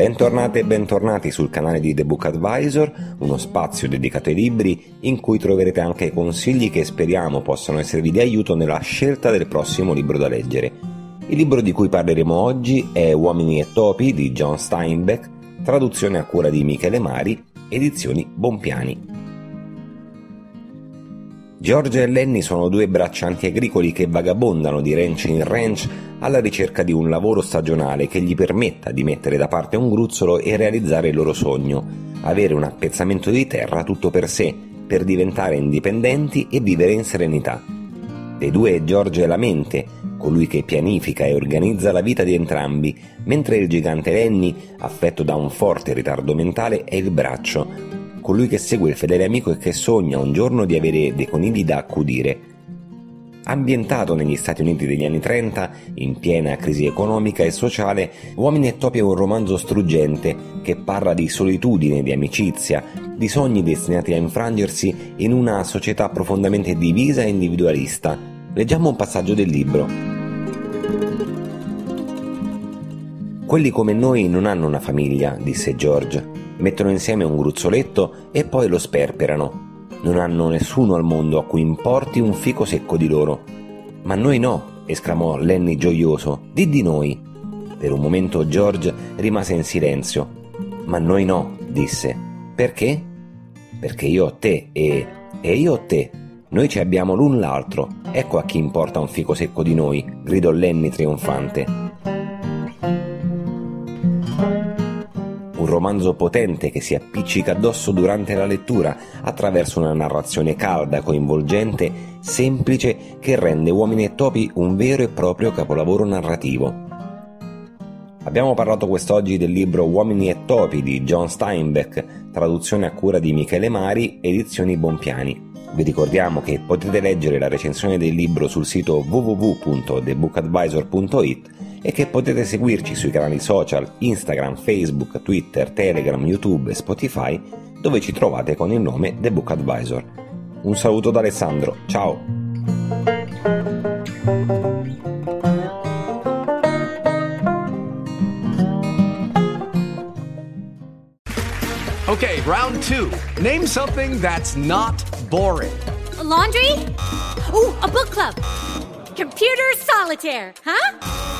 Bentornate e bentornati sul canale di The Book Advisor, uno spazio dedicato ai libri in cui troverete anche consigli che speriamo possano esservi di aiuto nella scelta del prossimo libro da leggere. Il libro di cui parleremo oggi è Uomini e Topi di John Steinbeck, traduzione a cura di Michele Mari, edizioni Bompiani. Giorgia e Lenny sono due braccianti agricoli che vagabondano di ranch in ranch alla ricerca di un lavoro stagionale che gli permetta di mettere da parte un gruzzolo e realizzare il loro sogno, avere un appezzamento di terra tutto per sé, per diventare indipendenti e vivere in serenità. Dei due è la mente, colui che pianifica e organizza la vita di entrambi, mentre il gigante Lenny, affetto da un forte ritardo mentale, è il braccio, colui che segue il fedele amico e che sogna un giorno di avere dei conigli da accudire. Ambientato negli Stati Uniti degli anni 30, in piena crisi economica e sociale, Uomini e Topi è un romanzo struggente che parla di solitudine, di amicizia, di sogni destinati a infrangersi in una società profondamente divisa e individualista. Leggiamo un passaggio del libro. Quelli come noi non hanno una famiglia, disse George mettono insieme un gruzzoletto e poi lo sperperano. Non hanno nessuno al mondo a cui importi un fico secco di loro. Ma noi no, esclamò Lenny gioioso. Di di noi. Per un momento George rimase in silenzio. Ma noi no, disse. Perché? Perché io ho te e... e io ho te. Noi ci abbiamo l'un l'altro. Ecco a chi importa un fico secco di noi, gridò Lenny trionfante. Romanzo potente che si appiccica addosso durante la lettura attraverso una narrazione calda, coinvolgente, semplice che rende Uomini e Topi un vero e proprio capolavoro narrativo. Abbiamo parlato quest'oggi del libro Uomini e Topi di John Steinbeck, traduzione a cura di Michele Mari, edizioni Bompiani. Vi ricordiamo che potete leggere la recensione del libro sul sito www.thebookadvisor.it e che potete seguirci sui canali social Instagram, Facebook, Twitter, Telegram, YouTube e Spotify dove ci trovate con il nome The Book Advisor. Un saluto da Alessandro, ciao! Okay, round two. Name something that's not boring. A laundry? Ooh, a book club. Computer solitaire, huh?